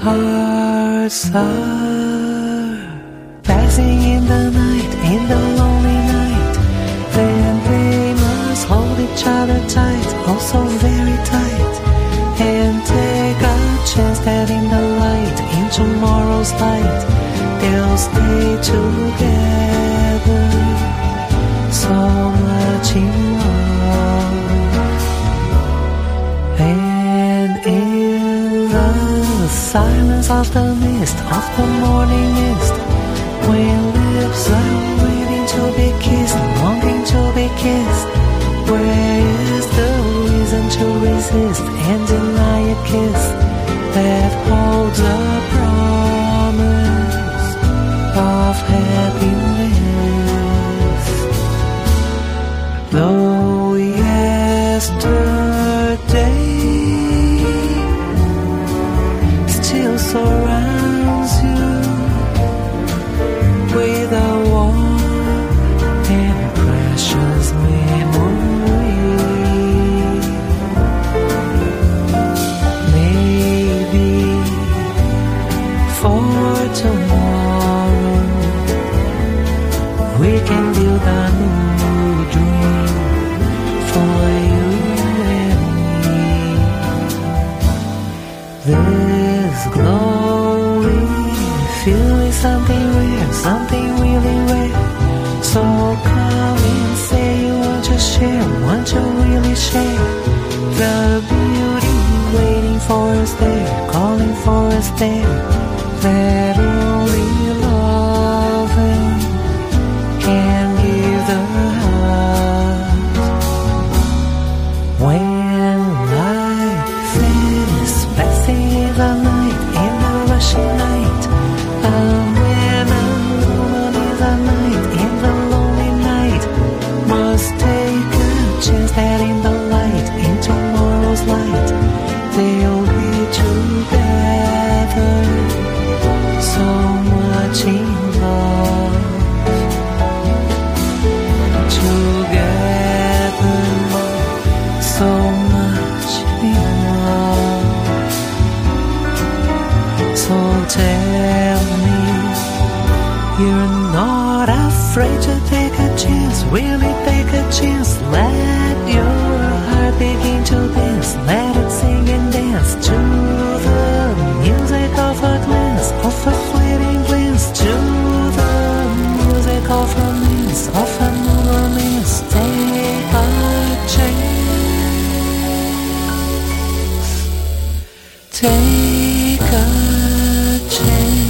hearts are passing in the night, in the lonely night. Then they must hold each other tight, also very tight, and take a chance that in the light, in tomorrow's light, they'll stay together. So much in love. silence of the mist of the morning mist. When lips are waiting to be kissed, wanting to be kissed. Where is the reason to resist and deny a kiss That holds a promise of happiness? Though yesterday Take a chance.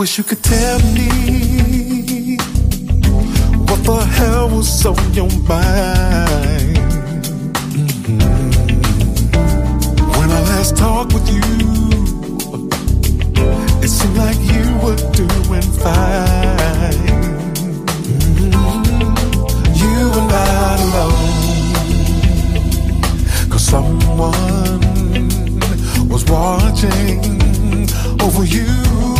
Wish you could tell me what the hell was on your mind. Mhm. When I last talked with you, it seemed like you were doing fine. Mhm. You were not alone, cause someone was watching over you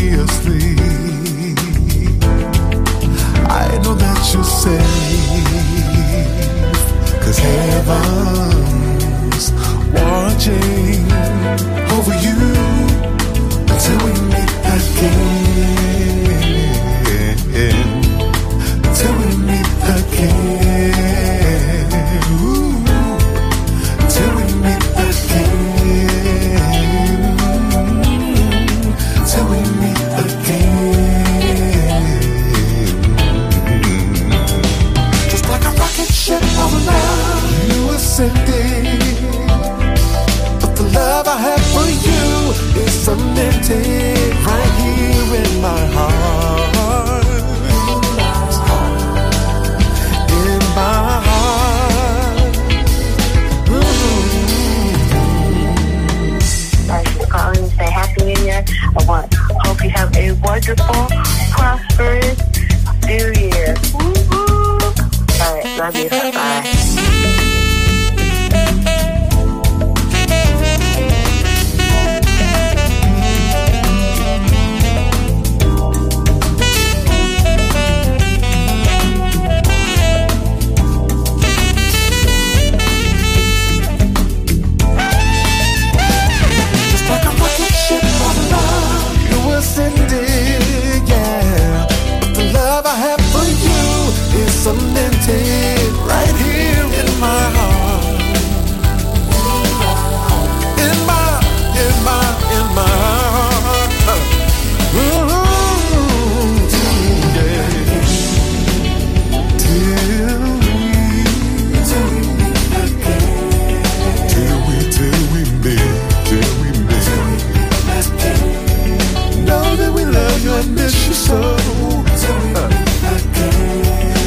yourself, cause heaven. And miss you so. Uh,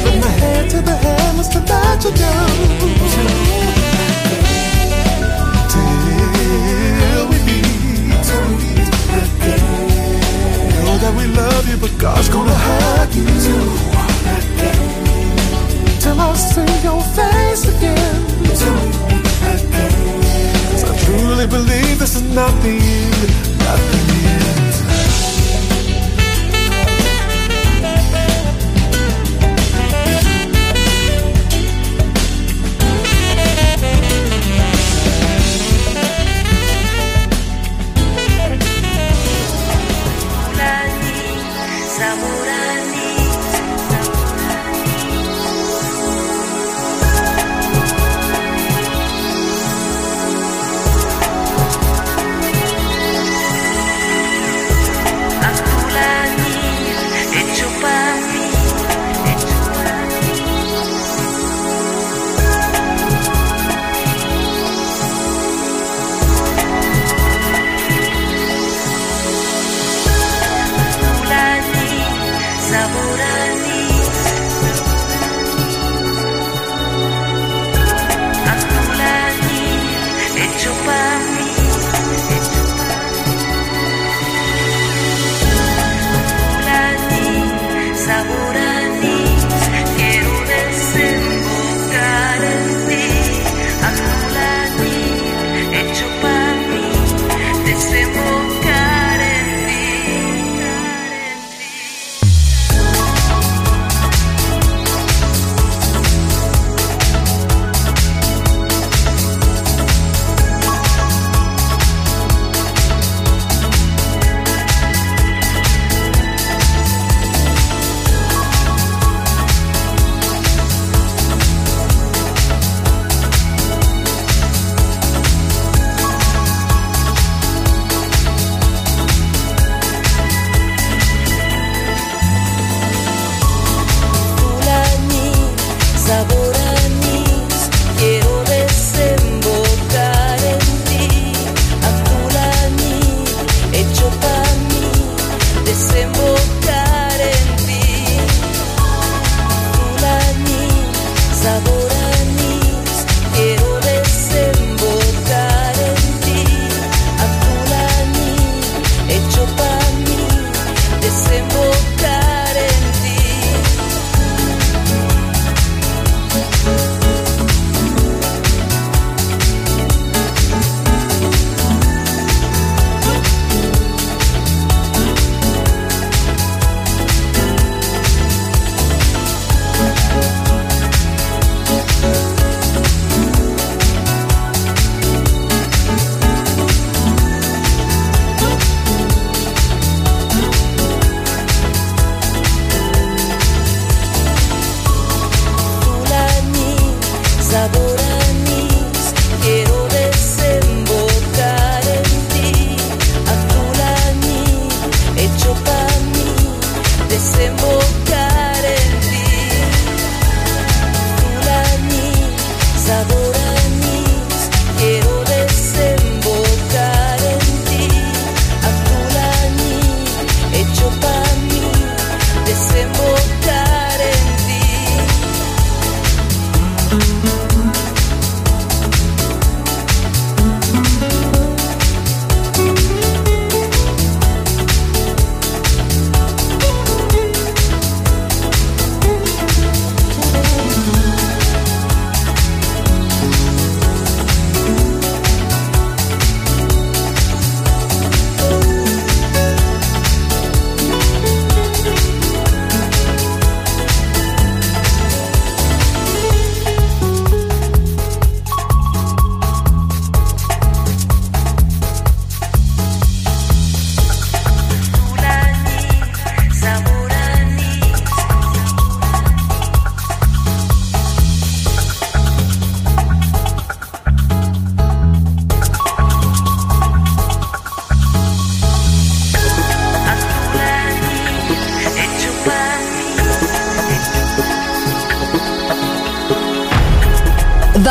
from the head to the heavens to let you go. Till we meet, Know that we love you, but God's gonna hug you. Till I see your face again. Cause I truly believe this is not the end,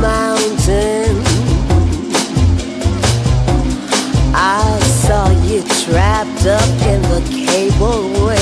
mountain. I saw you trapped up in the cableway.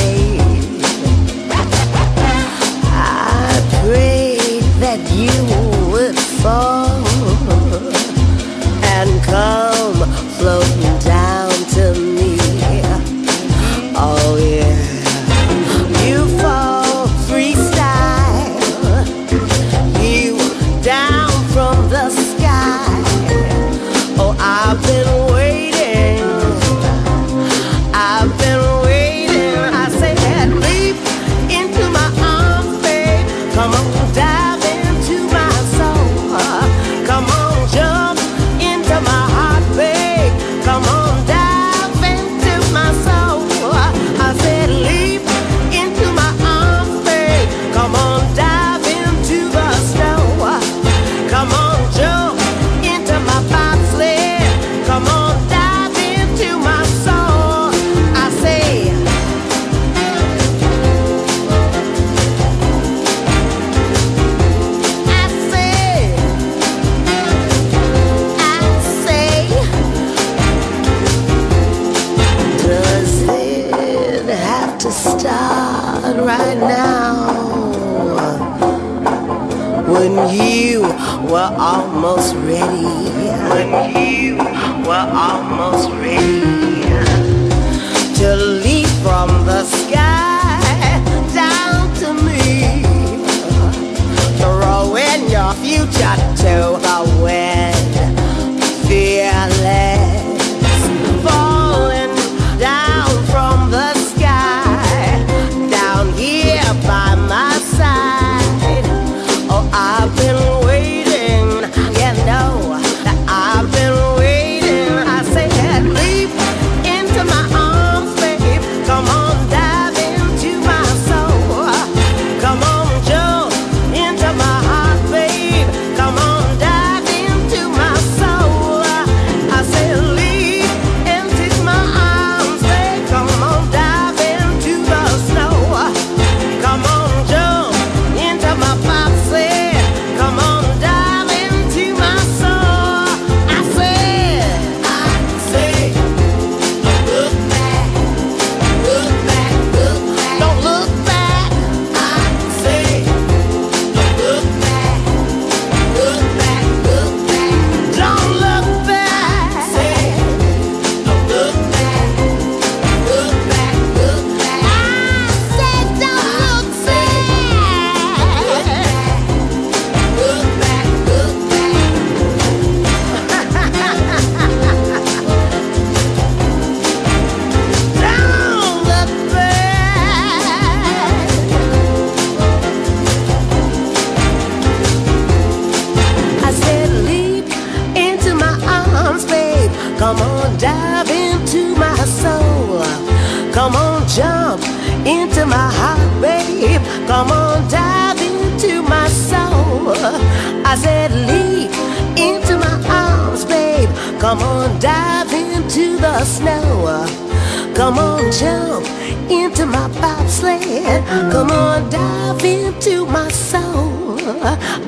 into my soul.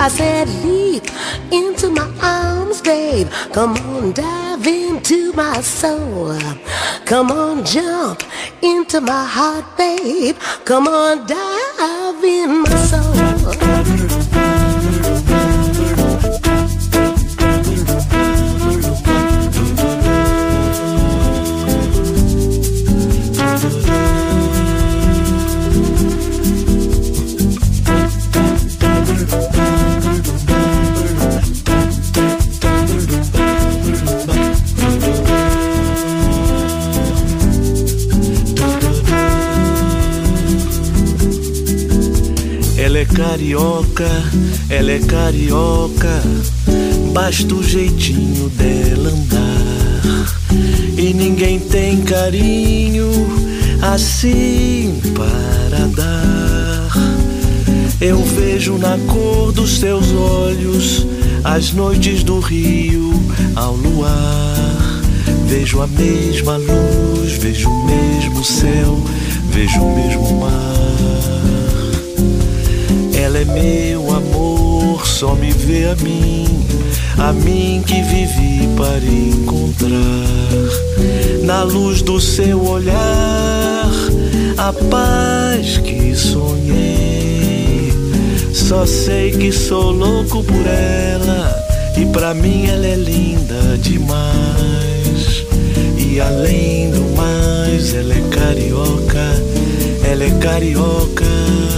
I said, leap into my arms, babe. Come on, dive into my soul. Come on, jump into my heart, babe. Come on, dive in my soul. Ela é carioca, ela é carioca, basta o jeitinho dela andar. E ninguém tem carinho assim para dar. Eu vejo na cor dos teus olhos as noites do rio ao luar. Vejo a mesma luz, vejo o mesmo céu, vejo o mesmo mar. É meu amor, só me vê a mim, a mim que vivi para encontrar. Na luz do seu olhar, a paz que sonhei. Só sei que sou louco por ela, e pra mim ela é linda demais. E além do mais, ela é carioca, ela é carioca.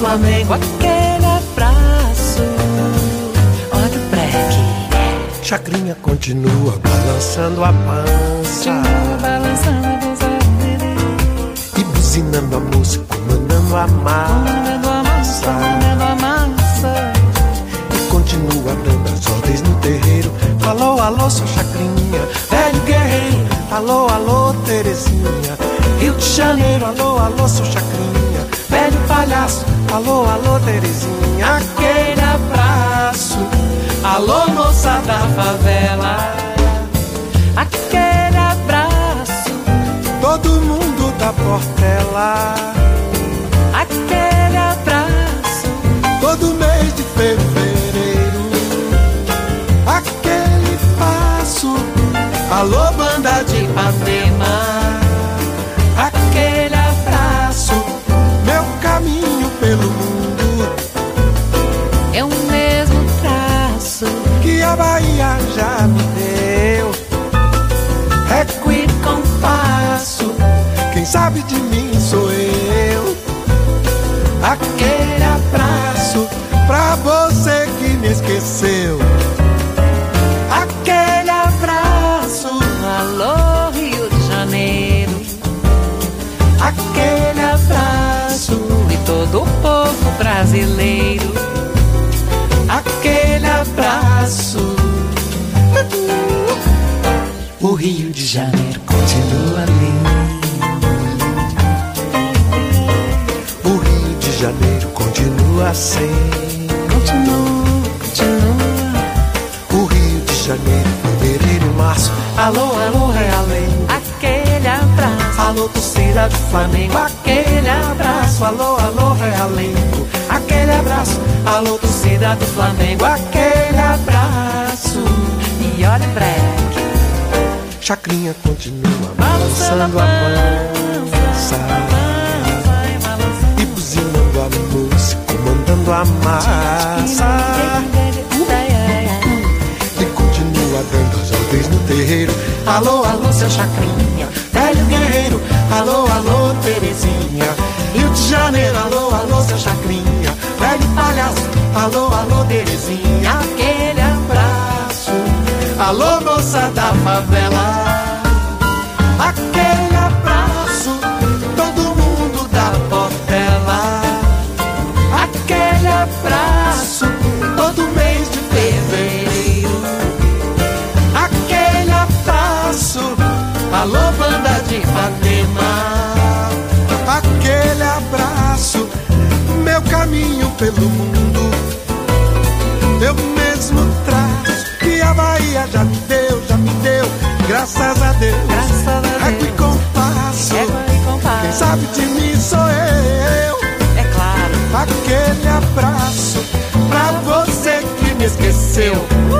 Flamengo. Aquele abraço. Olha o break. Chacrinha continua balançando a pança balançando a blusa e buzinando a música, comandando a massa. Comendo a massa. E continua dando as ordens no terreiro. Alô, alô, sua chacrinha, velho guerreiro. Alô, alô, Terezinha. Rio de Janeiro, alô, alô, sua chacrinha, velho palhaço. Alô, alô, Terezinha, aquele abraço. Alô, moça da favela. Aquele abraço, Todo mundo da Portela. aquele abraço. Todo mês de fevereiro. Esqueceu. Aquele abraço, Alô, Rio de Janeiro. aquele abraço, E todo o povo brasileiro. aquele abraço. O Rio de Janeiro continua lindo. O Rio de Janeiro continua assim. Alô, alô, realengo. Aquele abraço. Alô, torcida do Flamengo. Aquele abraço. Alô, alô, realengo. Aquele abraço. Alô, torcida do Flamengo. Aquele abraço. E olha o break. Chacrinha continua Balançando a balançando. E buzinando a música, mandando a massa. Alô, alô, seu Chacrinha, velho guerreiro. Alô, alô, Terezinha. Rio de Janeiro, alô, alô, seu Chacrinha, velho palhaço. Alô, alô, Terezinha, aquele abraço. Alô, moça da favela. Pelo mundo. Eu mesmo traço, e a Bahia já me deu, já me deu. Graças a Deus, Graças a Deus. E compasso. Égua e compasso. Quem sabe de mim sou eu. É claro. Aquele abraço pra você que me esqueceu. Aquele